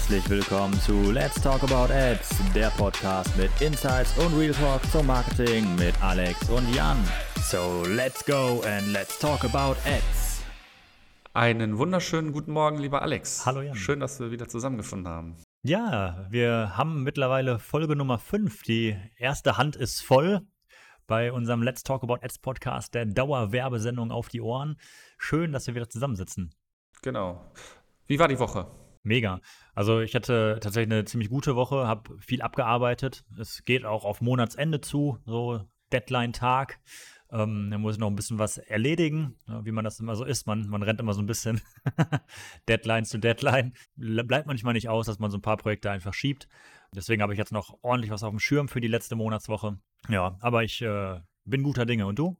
Herzlich willkommen zu Let's Talk About Ads, der Podcast mit Insights und Real Talk zum Marketing mit Alex und Jan. So, let's go and let's talk about Ads. Einen wunderschönen guten Morgen, lieber Alex. Hallo Jan. Schön, dass wir wieder zusammengefunden haben. Ja, wir haben mittlerweile Folge Nummer 5. Die erste Hand ist voll bei unserem Let's Talk About Ads Podcast, der Dauerwerbesendung auf die Ohren. Schön, dass wir wieder zusammensitzen. Genau. Wie war die Woche? Mega. Also ich hatte tatsächlich eine ziemlich gute Woche, habe viel abgearbeitet. Es geht auch auf Monatsende zu, so Deadline-Tag. Ähm, da muss ich noch ein bisschen was erledigen, wie man das immer so ist. Man, man rennt immer so ein bisschen Deadline zu Deadline. Bleibt manchmal nicht aus, dass man so ein paar Projekte einfach schiebt. Deswegen habe ich jetzt noch ordentlich was auf dem Schirm für die letzte Monatswoche. Ja, aber ich äh, bin guter Dinge. Und du?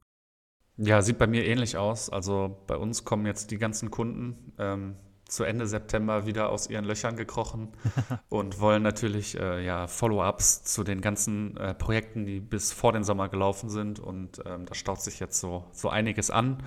Ja, sieht bei mir ähnlich aus. Also bei uns kommen jetzt die ganzen Kunden. Ähm, zu Ende September wieder aus ihren Löchern gekrochen und wollen natürlich äh, ja, Follow-ups zu den ganzen äh, Projekten, die bis vor den Sommer gelaufen sind. Und ähm, da staut sich jetzt so, so einiges an.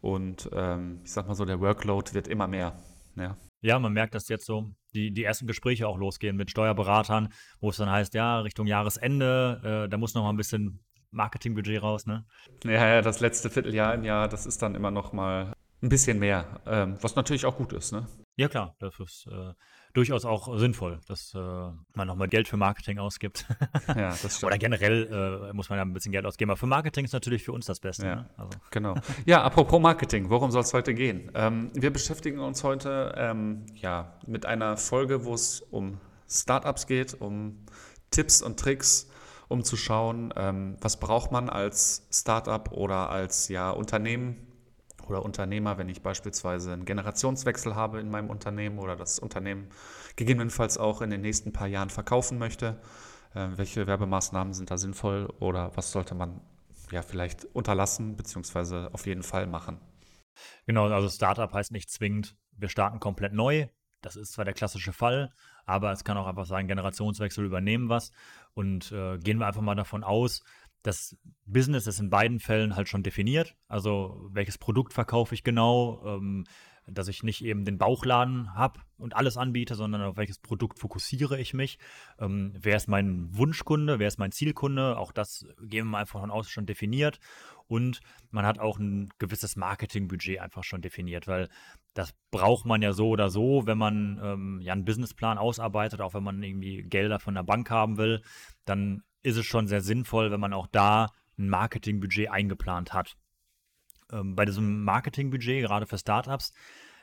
Und ähm, ich sag mal so, der Workload wird immer mehr. Ja. Ja, man merkt, dass jetzt so die, die ersten Gespräche auch losgehen mit Steuerberatern, wo es dann heißt, ja, Richtung Jahresende, äh, da muss noch mal ein bisschen Marketingbudget raus, ne? Ja, ja, das letzte Vierteljahr im Jahr, das ist dann immer noch mal ein bisschen mehr, ähm, was natürlich auch gut ist, ne? Ja, klar, das ist äh, durchaus auch sinnvoll, dass äh, man nochmal Geld für Marketing ausgibt. ja, das stimmt. Oder generell äh, muss man ja ein bisschen Geld ausgeben, aber für Marketing ist natürlich für uns das Beste. Ja, ne? also. genau. Ja, apropos Marketing, worum soll es heute gehen? Ähm, wir beschäftigen uns heute ähm, ja, mit einer Folge, wo es um Startups geht, um Tipps und Tricks, um zu schauen, ähm, was braucht man als Startup oder als ja, Unternehmen, oder Unternehmer, wenn ich beispielsweise einen Generationswechsel habe in meinem Unternehmen oder das Unternehmen gegebenenfalls auch in den nächsten paar Jahren verkaufen möchte. Äh, welche Werbemaßnahmen sind da sinnvoll oder was sollte man ja vielleicht unterlassen beziehungsweise auf jeden Fall machen? Genau, also Startup heißt nicht zwingend, wir starten komplett neu. Das ist zwar der klassische Fall, aber es kann auch einfach sein, Generationswechsel übernehmen was. Und äh, gehen wir einfach mal davon aus, das Business ist in beiden Fällen halt schon definiert. Also welches Produkt verkaufe ich genau, ähm, dass ich nicht eben den Bauchladen habe und alles anbiete, sondern auf welches Produkt fokussiere ich mich. Ähm, wer ist mein Wunschkunde, wer ist mein Zielkunde, auch das gehen wir einfach von außen schon definiert. Und man hat auch ein gewisses Marketingbudget einfach schon definiert, weil das braucht man ja so oder so, wenn man ähm, ja einen Businessplan ausarbeitet, auch wenn man irgendwie Gelder von der Bank haben will, dann ist es schon sehr sinnvoll, wenn man auch da ein Marketingbudget eingeplant hat. Ähm, bei diesem Marketingbudget, gerade für Startups,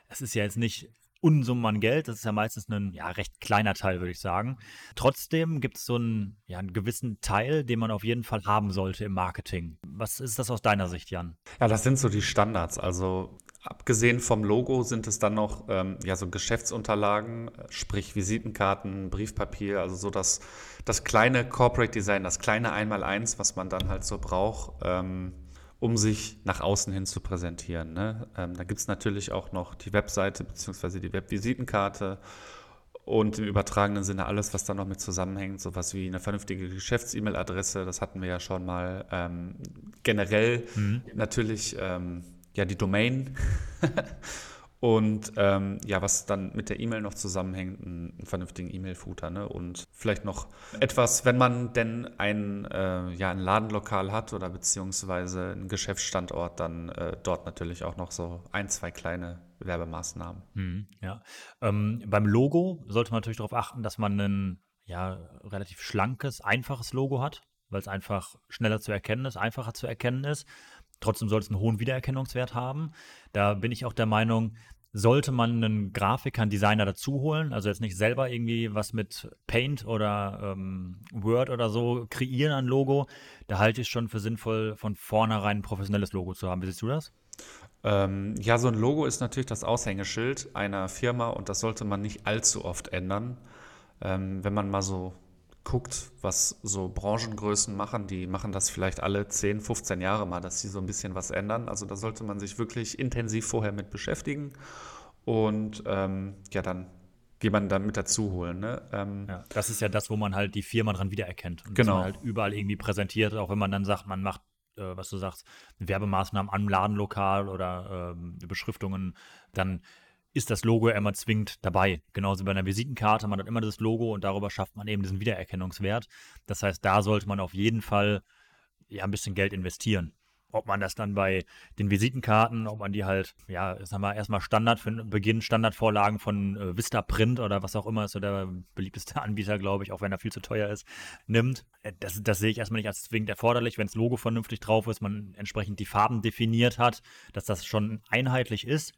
es ist ja jetzt nicht Unsummen an Geld, das ist ja meistens ein ja, recht kleiner Teil, würde ich sagen. Trotzdem gibt es so einen, ja, einen gewissen Teil, den man auf jeden Fall haben sollte im Marketing. Was ist das aus deiner Sicht, Jan? Ja, das sind so die Standards. Also Abgesehen vom Logo sind es dann noch ähm, ja, so Geschäftsunterlagen, sprich Visitenkarten, Briefpapier, also so das, das kleine Corporate Design, das kleine Einmaleins, was man dann halt so braucht, ähm, um sich nach außen hin zu präsentieren. Ne? Ähm, da gibt es natürlich auch noch die Webseite bzw. die Webvisitenkarte und im übertragenen Sinne alles, was da noch mit zusammenhängt, sowas wie eine vernünftige Geschäfts-E-Mail-Adresse, das hatten wir ja schon mal. Ähm, generell mhm. natürlich ähm, ja, die Domain und ähm, ja, was dann mit der E-Mail noch zusammenhängt, einen, vernünftigen E-Mail-Footer ne? und vielleicht noch etwas, wenn man denn ein, äh, ja, ein Ladenlokal hat oder beziehungsweise einen Geschäftsstandort, dann äh, dort natürlich auch noch so ein, zwei kleine Werbemaßnahmen. Mhm, ja. Ähm, beim Logo sollte man natürlich darauf achten, dass man ein ja, relativ schlankes, einfaches Logo hat, weil es einfach schneller zu erkennen ist, einfacher zu erkennen ist. Trotzdem sollte es einen hohen Wiedererkennungswert haben. Da bin ich auch der Meinung, sollte man einen Grafiker, einen Designer dazu holen, also jetzt nicht selber irgendwie was mit Paint oder ähm, Word oder so kreieren an Logo, da halte ich es schon für sinnvoll, von vornherein ein professionelles Logo zu haben. Wie siehst du das? Ähm, ja, so ein Logo ist natürlich das Aushängeschild einer Firma und das sollte man nicht allzu oft ändern. Ähm, wenn man mal so guckt, was so Branchengrößen machen, die machen das vielleicht alle 10, 15 Jahre mal, dass sie so ein bisschen was ändern. Also da sollte man sich wirklich intensiv vorher mit beschäftigen und ähm, ja, dann jemanden dann mit dazu holen. Ne? Ähm, ja, das ist ja das, wo man halt die Firma dran wiedererkennt und genau. man halt überall irgendwie präsentiert, auch wenn man dann sagt, man macht äh, was du sagst, Werbemaßnahmen am Ladenlokal oder ähm, Beschriftungen, dann ist das Logo ja immer zwingend dabei. Genauso bei einer Visitenkarte, man hat immer das Logo und darüber schafft man eben diesen Wiedererkennungswert. Das heißt, da sollte man auf jeden Fall ja ein bisschen Geld investieren. Ob man das dann bei den Visitenkarten, ob man die halt, ja, sagen wir erstmal Standard für den Beginn, Standardvorlagen von äh, Vista Print oder was auch immer, ist so der beliebteste Anbieter, glaube ich, auch wenn er viel zu teuer ist, nimmt. Äh, das, das sehe ich erstmal nicht als zwingend erforderlich, wenn das Logo vernünftig drauf ist, man entsprechend die Farben definiert hat, dass das schon einheitlich ist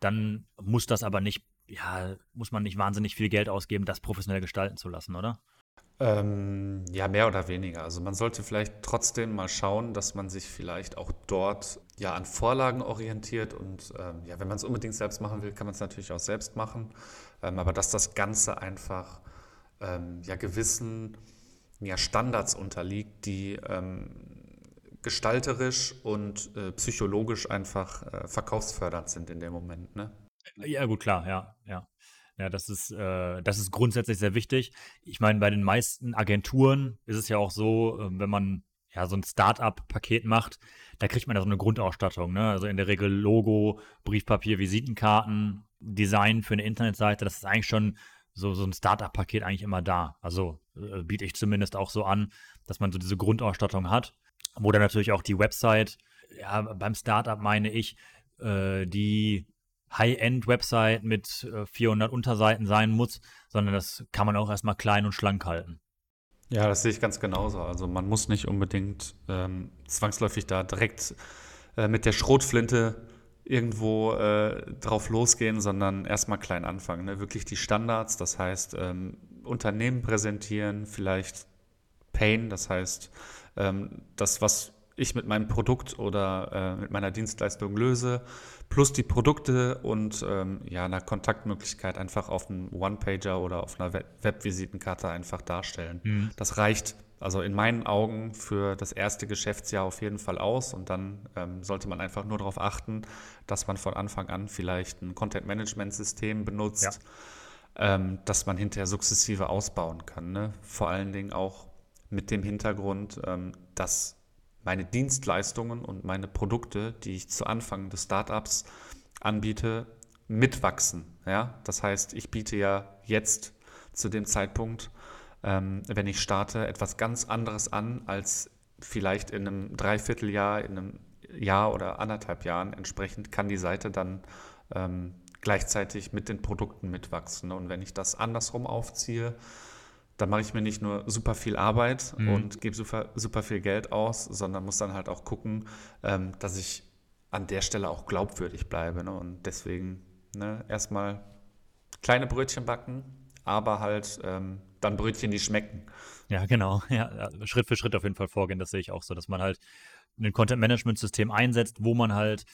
dann muss das aber nicht, ja, muss man nicht wahnsinnig viel Geld ausgeben, das professionell gestalten zu lassen, oder? Ähm, ja, mehr oder weniger. Also man sollte vielleicht trotzdem mal schauen, dass man sich vielleicht auch dort ja an Vorlagen orientiert und ähm, ja, wenn man es unbedingt selbst machen will, kann man es natürlich auch selbst machen. Ähm, aber dass das Ganze einfach ähm, ja gewissen ja, Standards unterliegt, die ähm, gestalterisch und äh, psychologisch einfach äh, verkaufsfördernd sind in dem Moment. Ne? Ja, gut, klar, ja, ja. Ja, das ist, äh, das ist grundsätzlich sehr wichtig. Ich meine, bei den meisten Agenturen ist es ja auch so, äh, wenn man ja so ein Start-up-Paket macht, da kriegt man ja so eine Grundausstattung. Ne? Also in der Regel Logo, Briefpapier, Visitenkarten, Design für eine Internetseite. Das ist eigentlich schon so, so ein Start-up-Paket eigentlich immer da. Also äh, biete ich zumindest auch so an, dass man so diese Grundausstattung hat dann natürlich auch die Website, ja, beim Startup meine ich, äh, die High-End-Website mit äh, 400 Unterseiten sein muss, sondern das kann man auch erstmal klein und schlank halten. Ja, das sehe ich ganz genauso. Also man muss nicht unbedingt ähm, zwangsläufig da direkt äh, mit der Schrotflinte irgendwo äh, drauf losgehen, sondern erstmal klein anfangen. Ne? Wirklich die Standards, das heißt ähm, Unternehmen präsentieren, vielleicht Pain, das heißt ähm, das, was ich mit meinem Produkt oder äh, mit meiner Dienstleistung löse, plus die Produkte und ähm, ja, eine Kontaktmöglichkeit einfach auf einem One-Pager oder auf einer Webvisitenkarte einfach darstellen. Mhm. Das reicht also in meinen Augen für das erste Geschäftsjahr auf jeden Fall aus und dann ähm, sollte man einfach nur darauf achten, dass man von Anfang an vielleicht ein Content-Management-System benutzt, ja. ähm, dass man hinterher sukzessive ausbauen kann. Ne? Vor allen Dingen auch mit dem Hintergrund, ähm, dass meine Dienstleistungen und meine Produkte, die ich zu Anfang des Startups anbiete, mitwachsen. Ja? Das heißt, ich biete ja jetzt zu dem Zeitpunkt, ähm, wenn ich starte, etwas ganz anderes an, als vielleicht in einem Dreivierteljahr, in einem Jahr oder anderthalb Jahren. Entsprechend kann die Seite dann ähm, gleichzeitig mit den Produkten mitwachsen. Und wenn ich das andersrum aufziehe, da mache ich mir nicht nur super viel Arbeit mhm. und gebe super, super viel Geld aus, sondern muss dann halt auch gucken, ähm, dass ich an der Stelle auch glaubwürdig bleibe. Ne? Und deswegen ne, erstmal kleine Brötchen backen, aber halt ähm, dann Brötchen, die schmecken. Ja, genau. Ja, Schritt für Schritt auf jeden Fall vorgehen, das sehe ich auch so, dass man halt ein Content-Management-System einsetzt, wo man halt,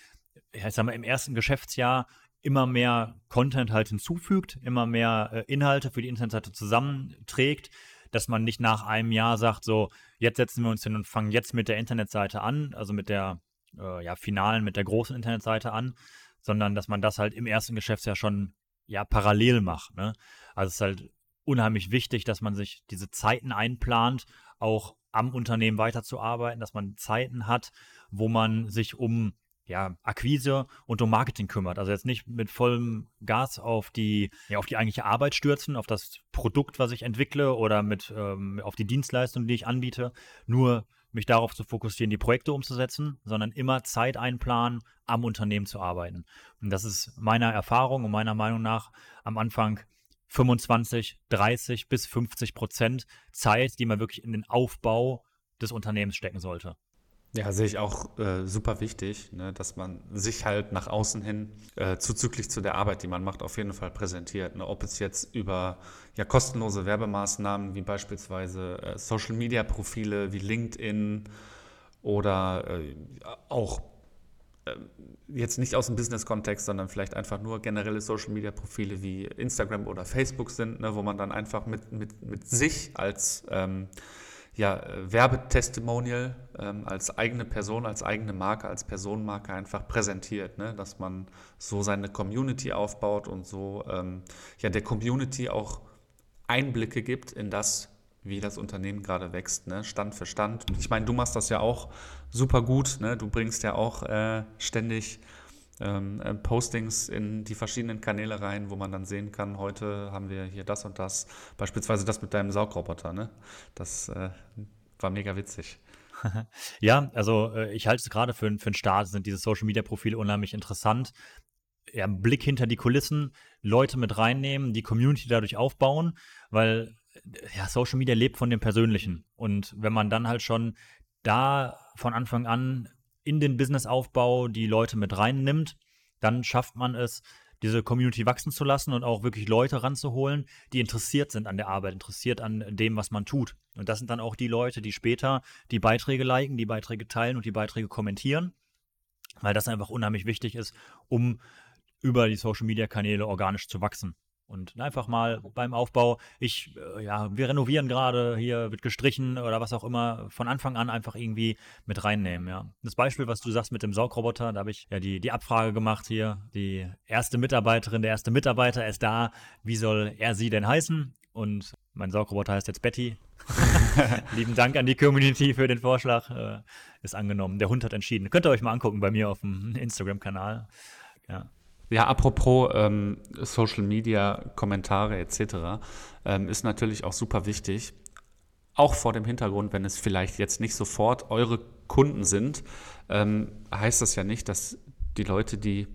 ich sag mal, im ersten Geschäftsjahr immer mehr Content halt hinzufügt, immer mehr äh, Inhalte für die Internetseite zusammenträgt, dass man nicht nach einem Jahr sagt, so, jetzt setzen wir uns hin und fangen jetzt mit der Internetseite an, also mit der äh, ja, finalen, mit der großen Internetseite an, sondern dass man das halt im ersten Geschäftsjahr schon ja parallel macht. Ne? Also es ist halt unheimlich wichtig, dass man sich diese Zeiten einplant, auch am Unternehmen weiterzuarbeiten, dass man Zeiten hat, wo man sich um ja, Akquise und um Marketing kümmert. Also jetzt nicht mit vollem Gas auf die, ja, auf die eigentliche Arbeit stürzen, auf das Produkt, was ich entwickle oder mit ähm, auf die Dienstleistung, die ich anbiete, nur mich darauf zu fokussieren, die Projekte umzusetzen, sondern immer Zeit einplanen, am Unternehmen zu arbeiten. Und das ist meiner Erfahrung und meiner Meinung nach am Anfang 25, 30 bis 50 Prozent Zeit, die man wirklich in den Aufbau des Unternehmens stecken sollte. Ja, sehe ich auch äh, super wichtig, ne, dass man sich halt nach außen hin äh, zuzüglich zu der Arbeit, die man macht, auf jeden Fall präsentiert. Ne? Ob es jetzt über ja, kostenlose Werbemaßnahmen wie beispielsweise äh, Social-Media-Profile wie LinkedIn oder äh, auch äh, jetzt nicht aus dem Business-Kontext, sondern vielleicht einfach nur generelle Social-Media-Profile wie Instagram oder Facebook sind, ne, wo man dann einfach mit, mit, mit sich als ähm, ja, Werbetestimonial ähm, als eigene Person, als eigene Marke, als Personenmarke einfach präsentiert, ne? dass man so seine Community aufbaut und so ähm, ja, der Community auch Einblicke gibt in das, wie das Unternehmen gerade wächst, ne? Stand für Stand. Ich meine, du machst das ja auch super gut, ne? du bringst ja auch äh, ständig ähm, äh, Postings in die verschiedenen Kanäle rein, wo man dann sehen kann, heute haben wir hier das und das. Beispielsweise das mit deinem Saugroboter, ne? Das äh, war mega witzig. ja, also äh, ich halte es gerade für, für einen Start, sind diese Social Media Profile unheimlich interessant. Ja, Blick hinter die Kulissen, Leute mit reinnehmen, die Community dadurch aufbauen, weil ja, Social Media lebt von dem Persönlichen. Und wenn man dann halt schon da von Anfang an in den Businessaufbau die Leute mit reinnimmt, dann schafft man es, diese Community wachsen zu lassen und auch wirklich Leute ranzuholen, die interessiert sind an der Arbeit, interessiert an dem, was man tut. Und das sind dann auch die Leute, die später die Beiträge liken, die Beiträge teilen und die Beiträge kommentieren, weil das einfach unheimlich wichtig ist, um über die Social-Media-Kanäle organisch zu wachsen. Und einfach mal beim Aufbau, ich, äh, ja, wir renovieren gerade, hier wird gestrichen oder was auch immer, von Anfang an einfach irgendwie mit reinnehmen, ja. Das Beispiel, was du sagst mit dem Saugroboter, da habe ich ja die, die Abfrage gemacht hier. Die erste Mitarbeiterin, der erste Mitarbeiter ist da. Wie soll er sie denn heißen? Und mein Saugroboter heißt jetzt Betty. Lieben Dank an die Community für den Vorschlag. Äh, ist angenommen. Der Hund hat entschieden. Könnt ihr euch mal angucken bei mir auf dem Instagram-Kanal. Ja. Ja, apropos ähm, Social Media, Kommentare etc., ähm, ist natürlich auch super wichtig. Auch vor dem Hintergrund, wenn es vielleicht jetzt nicht sofort eure Kunden sind, ähm, heißt das ja nicht, dass die Leute, die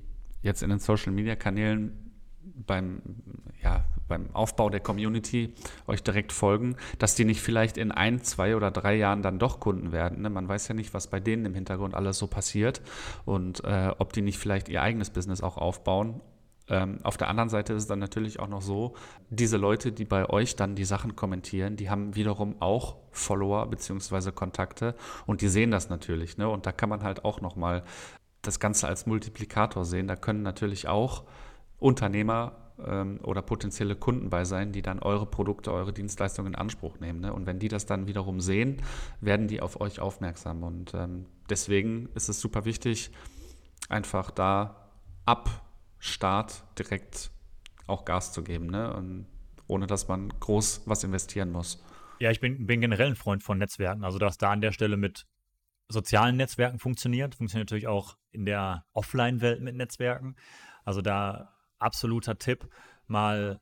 jetzt in den Social Media Kanälen beim, ja, beim Aufbau der Community euch direkt folgen, dass die nicht vielleicht in ein, zwei oder drei Jahren dann doch Kunden werden. Ne? Man weiß ja nicht, was bei denen im Hintergrund alles so passiert und äh, ob die nicht vielleicht ihr eigenes Business auch aufbauen. Ähm, auf der anderen Seite ist es dann natürlich auch noch so, diese Leute, die bei euch dann die Sachen kommentieren, die haben wiederum auch Follower bzw. Kontakte und die sehen das natürlich. Ne? Und da kann man halt auch nochmal das Ganze als Multiplikator sehen. Da können natürlich auch Unternehmer ähm, oder potenzielle Kunden bei sein, die dann eure Produkte, eure Dienstleistungen in Anspruch nehmen. Ne? Und wenn die das dann wiederum sehen, werden die auf euch aufmerksam. Und ähm, deswegen ist es super wichtig, einfach da ab Start direkt auch Gas zu geben, ne? Und ohne dass man groß was investieren muss. Ja, ich bin, bin generell ein Freund von Netzwerken. Also, dass da an der Stelle mit sozialen Netzwerken funktioniert, funktioniert natürlich auch in der Offline-Welt mit Netzwerken. Also da absoluter Tipp, mal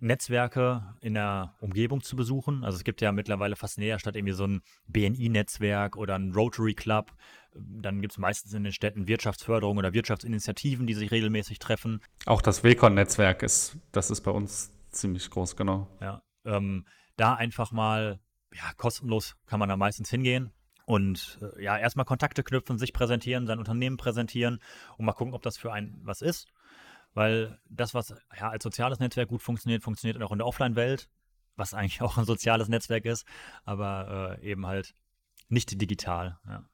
Netzwerke in der Umgebung zu besuchen. Also es gibt ja mittlerweile fast in jeder Stadt irgendwie so ein BNI-Netzwerk oder ein Rotary Club. Dann gibt es meistens in den Städten Wirtschaftsförderung oder Wirtschaftsinitiativen, die sich regelmäßig treffen. Auch das WECON-Netzwerk ist, das ist bei uns ziemlich groß, genau. Ja, ähm, da einfach mal, ja, kostenlos kann man da meistens hingehen und äh, ja, erstmal Kontakte knüpfen, sich präsentieren, sein Unternehmen präsentieren und mal gucken, ob das für einen was ist. Weil das, was ja als soziales Netzwerk gut funktioniert, funktioniert auch in der Offline-Welt, was eigentlich auch ein soziales Netzwerk ist, aber äh, eben halt nicht digital. Ja.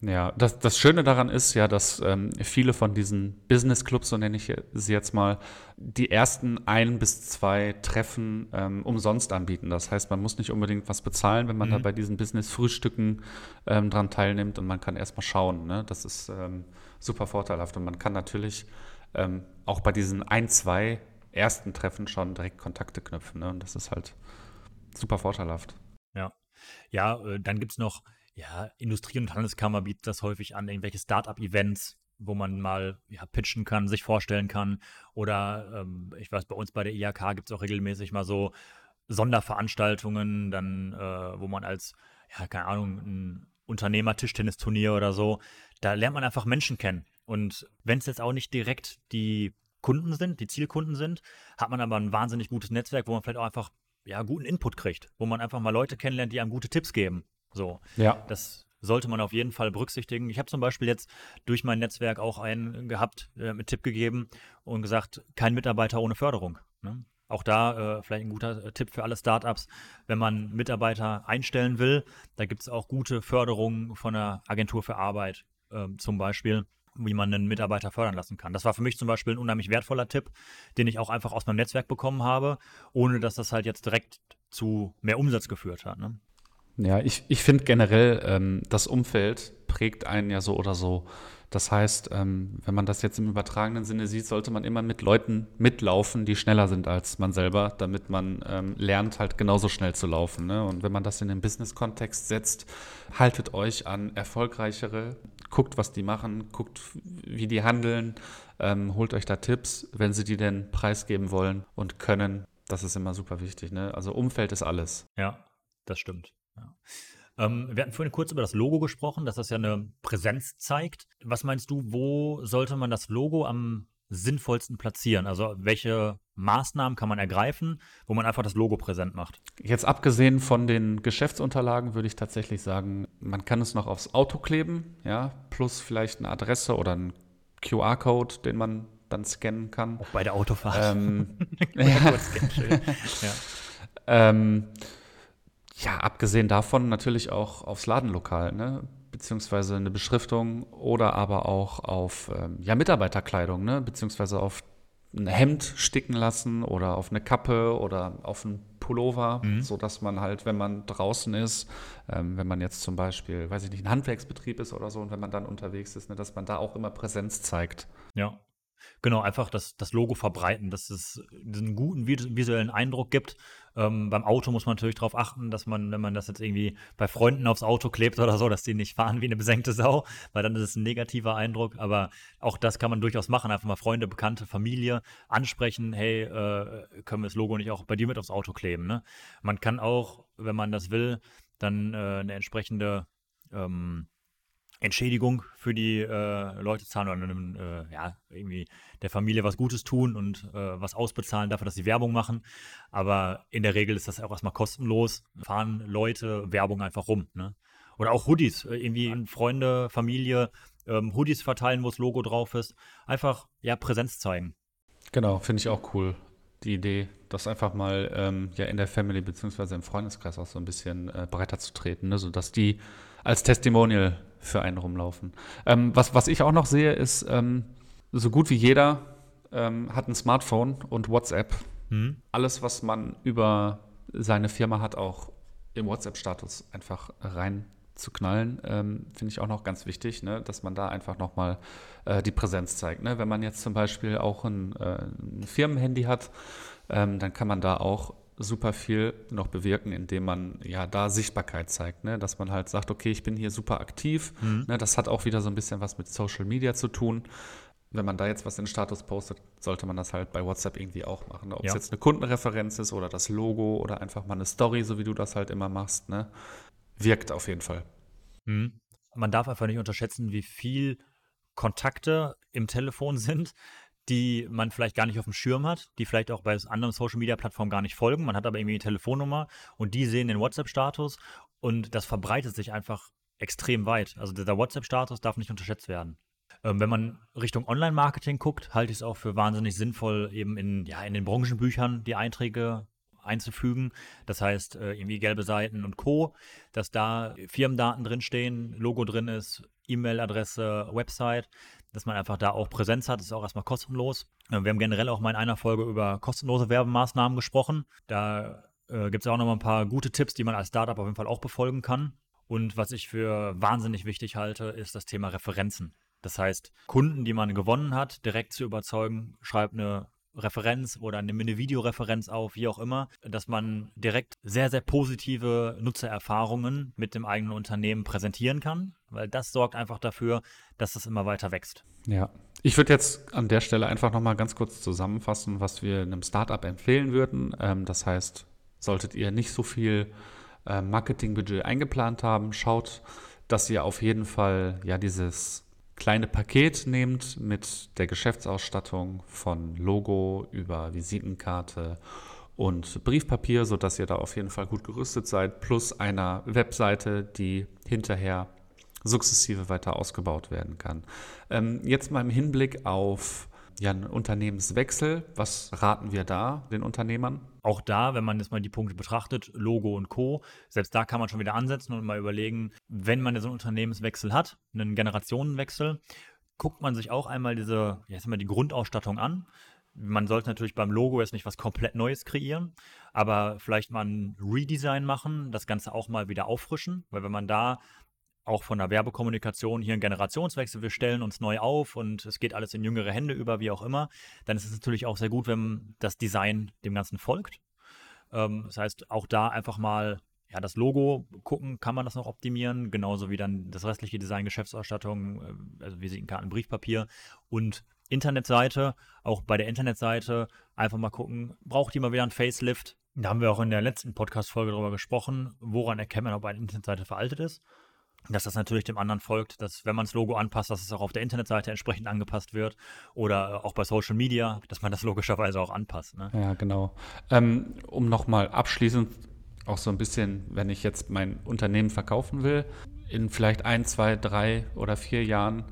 Ja, das, das Schöne daran ist ja, dass ähm, viele von diesen Business Clubs, so nenne ich sie jetzt mal, die ersten ein bis zwei Treffen ähm, umsonst anbieten. Das heißt, man muss nicht unbedingt was bezahlen, wenn man mhm. da bei diesen Business-Frühstücken ähm, dran teilnimmt und man kann erstmal schauen. Ne? Das ist ähm, super vorteilhaft und man kann natürlich ähm, auch bei diesen ein, zwei ersten Treffen schon direkt Kontakte knüpfen. Ne? Und das ist halt super vorteilhaft. Ja. Ja, äh, dann gibt es noch, ja, Industrie- und Handelskammer bietet das häufig an, irgendwelche Start-up-Events, wo man mal ja, pitchen kann, sich vorstellen kann. Oder ähm, ich weiß, bei uns bei der IHK gibt es auch regelmäßig mal so Sonderveranstaltungen, dann, äh, wo man als, ja, keine Ahnung, ein Unternehmer-Tischtennisturnier oder so, da lernt man einfach Menschen kennen. Und wenn es jetzt auch nicht direkt die Kunden sind, die Zielkunden sind, hat man aber ein wahnsinnig gutes Netzwerk, wo man vielleicht auch einfach ja, guten Input kriegt, wo man einfach mal Leute kennenlernt, die einem gute Tipps geben. So. Ja. Das sollte man auf jeden Fall berücksichtigen. Ich habe zum Beispiel jetzt durch mein Netzwerk auch einen gehabt, äh, mit Tipp gegeben und gesagt, kein Mitarbeiter ohne Förderung. Ne? Auch da äh, vielleicht ein guter äh, Tipp für alle Startups, wenn man Mitarbeiter einstellen will, da gibt es auch gute Förderungen von der Agentur für Arbeit äh, zum Beispiel wie man einen Mitarbeiter fördern lassen kann. Das war für mich zum Beispiel ein unheimlich wertvoller Tipp, den ich auch einfach aus meinem Netzwerk bekommen habe, ohne dass das halt jetzt direkt zu mehr Umsatz geführt hat. Ne? Ja, ich, ich finde generell, ähm, das Umfeld prägt einen ja so oder so. Das heißt, ähm, wenn man das jetzt im übertragenen Sinne sieht, sollte man immer mit Leuten mitlaufen, die schneller sind als man selber, damit man ähm, lernt, halt genauso schnell zu laufen. Ne? Und wenn man das in den Business-Kontext setzt, haltet euch an erfolgreichere, guckt, was die machen, guckt, wie die handeln, ähm, holt euch da Tipps, wenn sie die denn preisgeben wollen und können. Das ist immer super wichtig. Ne? Also Umfeld ist alles. Ja, das stimmt. Ja. Ähm, wir hatten vorhin kurz über das Logo gesprochen, dass das ja eine Präsenz zeigt. Was meinst du, wo sollte man das Logo am sinnvollsten platzieren? Also welche Maßnahmen kann man ergreifen, wo man einfach das Logo präsent macht? Jetzt abgesehen von den Geschäftsunterlagen würde ich tatsächlich sagen, man kann es noch aufs Auto kleben, ja, plus vielleicht eine Adresse oder ein QR-Code, den man dann scannen kann. Auch bei der Autofahrt. Ähm, ja. ja. Ähm, ja, abgesehen davon natürlich auch aufs Ladenlokal, ne? beziehungsweise eine Beschriftung oder aber auch auf ähm, ja, Mitarbeiterkleidung, ne? beziehungsweise auf ein Hemd sticken lassen oder auf eine Kappe oder auf ein Pullover, mhm. sodass man halt, wenn man draußen ist, ähm, wenn man jetzt zum Beispiel, weiß ich nicht, ein Handwerksbetrieb ist oder so und wenn man dann unterwegs ist, ne, dass man da auch immer Präsenz zeigt. Ja, Genau, einfach das, das Logo verbreiten, dass es diesen guten visuellen Eindruck gibt. Ähm, beim Auto muss man natürlich darauf achten, dass man, wenn man das jetzt irgendwie bei Freunden aufs Auto klebt oder so, dass die nicht fahren wie eine besenkte Sau, weil dann ist es ein negativer Eindruck. Aber auch das kann man durchaus machen. Einfach mal Freunde, Bekannte, Familie ansprechen. Hey, äh, können wir das Logo nicht auch bei dir mit aufs Auto kleben? Ne? Man kann auch, wenn man das will, dann äh, eine entsprechende ähm, Entschädigung für die äh, Leute zahlen oder einem, äh, ja, irgendwie der Familie was Gutes tun und äh, was ausbezahlen dafür, dass sie Werbung machen. Aber in der Regel ist das auch erstmal kostenlos. Fahren Leute Werbung einfach rum. Ne? Oder auch Hoodies. Äh, irgendwie Freunde, Familie, ähm, Hoodies verteilen, wo das Logo drauf ist. Einfach, ja, Präsenz zeigen. Genau, finde ich auch cool. Die Idee, das einfach mal ähm, ja in der Family bzw. im Freundeskreis auch so ein bisschen äh, breiter zu treten, ne? sodass die als Testimonial für einen rumlaufen. Ähm, was, was ich auch noch sehe, ist, ähm, so gut wie jeder ähm, hat ein Smartphone und WhatsApp. Mhm. Alles, was man über seine Firma hat, auch im WhatsApp-Status einfach rein zu knallen, ähm, finde ich auch noch ganz wichtig, ne? dass man da einfach nochmal äh, die Präsenz zeigt. Ne? Wenn man jetzt zum Beispiel auch ein, äh, ein Firmenhandy hat, ähm, dann kann man da auch super viel noch bewirken, indem man ja da Sichtbarkeit zeigt, ne? dass man halt sagt, okay, ich bin hier super aktiv. Mhm. Ne? Das hat auch wieder so ein bisschen was mit Social Media zu tun. Wenn man da jetzt was in den Status postet, sollte man das halt bei WhatsApp irgendwie auch machen. Ob es jetzt eine Kundenreferenz ist oder das Logo oder einfach mal eine Story, so wie du das halt immer machst, ne? wirkt auf jeden Fall. Mhm. Man darf einfach nicht unterschätzen, wie viel Kontakte im Telefon sind, die man vielleicht gar nicht auf dem Schirm hat, die vielleicht auch bei anderen Social-Media-Plattformen gar nicht folgen. Man hat aber irgendwie eine Telefonnummer und die sehen den WhatsApp-Status und das verbreitet sich einfach extrem weit. Also der WhatsApp-Status darf nicht unterschätzt werden. Ähm, wenn man Richtung Online-Marketing guckt, halte ich es auch für wahnsinnig sinnvoll, eben in, ja, in den Branchenbüchern die Einträge einzufügen. Das heißt, äh, irgendwie gelbe Seiten und Co., dass da Firmendaten drinstehen, Logo drin ist, E-Mail-Adresse, Website, dass man einfach da auch Präsenz hat. Das ist auch erstmal kostenlos. Äh, wir haben generell auch mal in einer Folge über kostenlose Werbemaßnahmen gesprochen. Da äh, gibt es auch noch mal ein paar gute Tipps, die man als Startup auf jeden Fall auch befolgen kann. Und was ich für wahnsinnig wichtig halte, ist das Thema Referenzen. Das heißt, Kunden, die man gewonnen hat, direkt zu überzeugen, schreibt eine Referenz oder eine Videoreferenz auf, wie auch immer, dass man direkt sehr, sehr positive Nutzererfahrungen mit dem eigenen Unternehmen präsentieren kann, weil das sorgt einfach dafür, dass das immer weiter wächst. Ja. Ich würde jetzt an der Stelle einfach nochmal ganz kurz zusammenfassen, was wir einem Startup empfehlen würden. Ähm, das heißt, solltet ihr nicht so viel äh, Marketingbudget eingeplant haben, schaut, dass ihr auf jeden Fall ja dieses kleine Paket nehmt mit der Geschäftsausstattung von Logo über Visitenkarte und Briefpapier, sodass ihr da auf jeden Fall gut gerüstet seid, plus einer Webseite, die hinterher sukzessive weiter ausgebaut werden kann. Ähm, jetzt mal im Hinblick auf ja, einen Unternehmenswechsel, was raten wir da den Unternehmern? Auch da, wenn man jetzt mal die Punkte betrachtet, Logo und Co., selbst da kann man schon wieder ansetzen und mal überlegen, wenn man so einen Unternehmenswechsel hat, einen Generationenwechsel, guckt man sich auch einmal diese, jetzt mal die Grundausstattung an. man sollte natürlich beim Logo jetzt nicht was komplett Neues kreieren, aber vielleicht mal ein Redesign machen, das Ganze auch mal wieder auffrischen, weil wenn man da auch von der Werbekommunikation hier einen Generationswechsel, wir stellen uns neu auf und es geht alles in jüngere Hände über, wie auch immer, dann ist es natürlich auch sehr gut, wenn das Design dem Ganzen folgt. Ähm, das heißt, auch da einfach mal ja, das Logo gucken, kann man das noch optimieren, genauso wie dann das restliche Design, Geschäftsausstattung, äh, also Visitenkarten, Briefpapier und Internetseite. Auch bei der Internetseite einfach mal gucken, braucht die mal wieder ein Facelift? Da haben wir auch in der letzten Podcast-Folge darüber gesprochen, woran erkennt man, ob eine Internetseite veraltet ist dass das natürlich dem anderen folgt, dass wenn man das Logo anpasst, dass es auch auf der Internetseite entsprechend angepasst wird oder auch bei Social Media, dass man das logischerweise auch anpasst. Ne? Ja, genau. Ähm, um nochmal abschließend auch so ein bisschen, wenn ich jetzt mein Unternehmen verkaufen will, in vielleicht ein, zwei, drei oder vier Jahren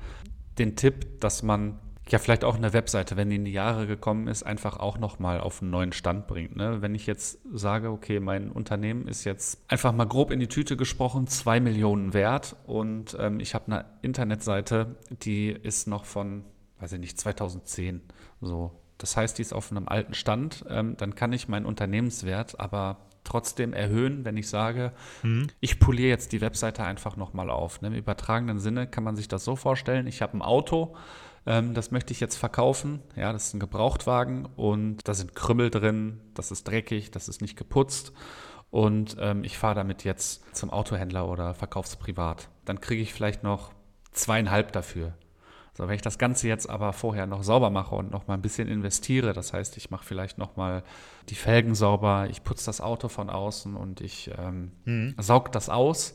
den Tipp, dass man ja vielleicht auch eine Webseite, wenn die in die Jahre gekommen ist, einfach auch nochmal auf einen neuen Stand bringt. Ne? Wenn ich jetzt sage, okay, mein Unternehmen ist jetzt einfach mal grob in die Tüte gesprochen, zwei Millionen wert und ähm, ich habe eine Internetseite, die ist noch von, weiß ich nicht, 2010 so. Das heißt, die ist auf einem alten Stand, ähm, dann kann ich meinen Unternehmenswert aber trotzdem erhöhen, wenn ich sage, mhm. ich poliere jetzt die Webseite einfach nochmal auf. Ne? Im übertragenen Sinne kann man sich das so vorstellen, ich habe ein Auto, ähm, das möchte ich jetzt verkaufen. Ja, das ist ein Gebrauchtwagen und da sind Krümmel drin, das ist dreckig, das ist nicht geputzt. Und ähm, ich fahre damit jetzt zum Autohändler oder verkauf's privat. Dann kriege ich vielleicht noch zweieinhalb dafür. So, wenn ich das Ganze jetzt aber vorher noch sauber mache und noch mal ein bisschen investiere, das heißt, ich mache vielleicht noch mal die Felgen sauber, ich putze das Auto von außen und ich ähm, mhm. saug das aus,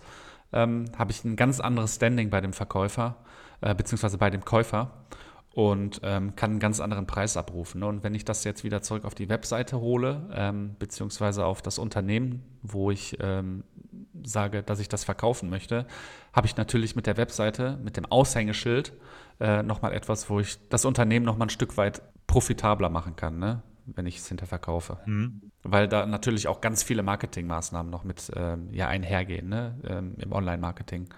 ähm, habe ich ein ganz anderes Standing bei dem Verkäufer äh, beziehungsweise bei dem Käufer und ähm, kann einen ganz anderen Preis abrufen. Ne? Und wenn ich das jetzt wieder zurück auf die Webseite hole, ähm, beziehungsweise auf das Unternehmen, wo ich ähm, sage, dass ich das verkaufen möchte, habe ich natürlich mit der Webseite, mit dem Aushängeschild äh, nochmal etwas, wo ich das Unternehmen nochmal ein Stück weit profitabler machen kann, ne? wenn ich es hinterverkaufe. Mhm. Weil da natürlich auch ganz viele Marketingmaßnahmen noch mit ähm, ja, einhergehen ne? Ähm, im Online-Marketing.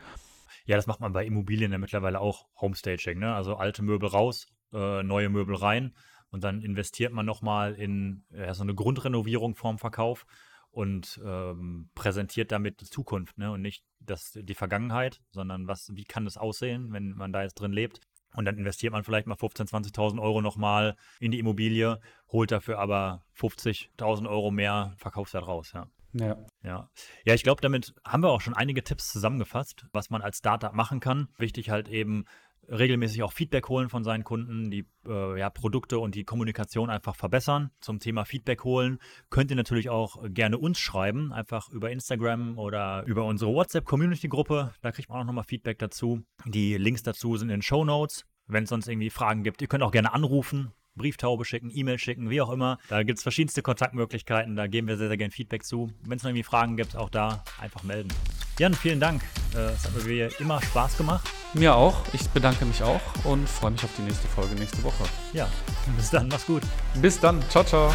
Ja, das macht man bei Immobilien ja mittlerweile auch Homestaging, ne? Also alte Möbel raus, äh, neue Möbel rein und dann investiert man nochmal in ja, so eine Grundrenovierung vorm Verkauf und ähm, präsentiert damit die Zukunft, ne? Und nicht das, die Vergangenheit, sondern was, wie kann das aussehen, wenn man da jetzt drin lebt. Und dann investiert man vielleicht mal 15.000, 20.000 Euro nochmal in die Immobilie, holt dafür aber 50.000 Euro mehr Verkaufswert raus, ja. Ja. Ja, ja ich glaube, damit haben wir auch schon einige Tipps zusammengefasst, was man als Startup machen kann. Wichtig halt eben regelmäßig auch Feedback holen von seinen Kunden, die äh, ja, Produkte und die Kommunikation einfach verbessern. Zum Thema Feedback holen könnt ihr natürlich auch gerne uns schreiben, einfach über Instagram oder über unsere WhatsApp-Community-Gruppe. Da kriegt man auch nochmal Feedback dazu. Die Links dazu sind in den Show Notes. Wenn es sonst irgendwie Fragen gibt, ihr könnt auch gerne anrufen. Brieftaube schicken, E-Mail schicken, wie auch immer. Da gibt es verschiedenste Kontaktmöglichkeiten, da geben wir sehr, sehr gerne Feedback zu. Wenn es noch irgendwie Fragen gibt, auch da einfach melden. Jan, vielen Dank. Äh, es hat mir immer Spaß gemacht. Mir auch. Ich bedanke mich auch und freue mich auf die nächste Folge nächste Woche. Ja, bis dann. Mach's gut. Bis dann. Ciao, ciao.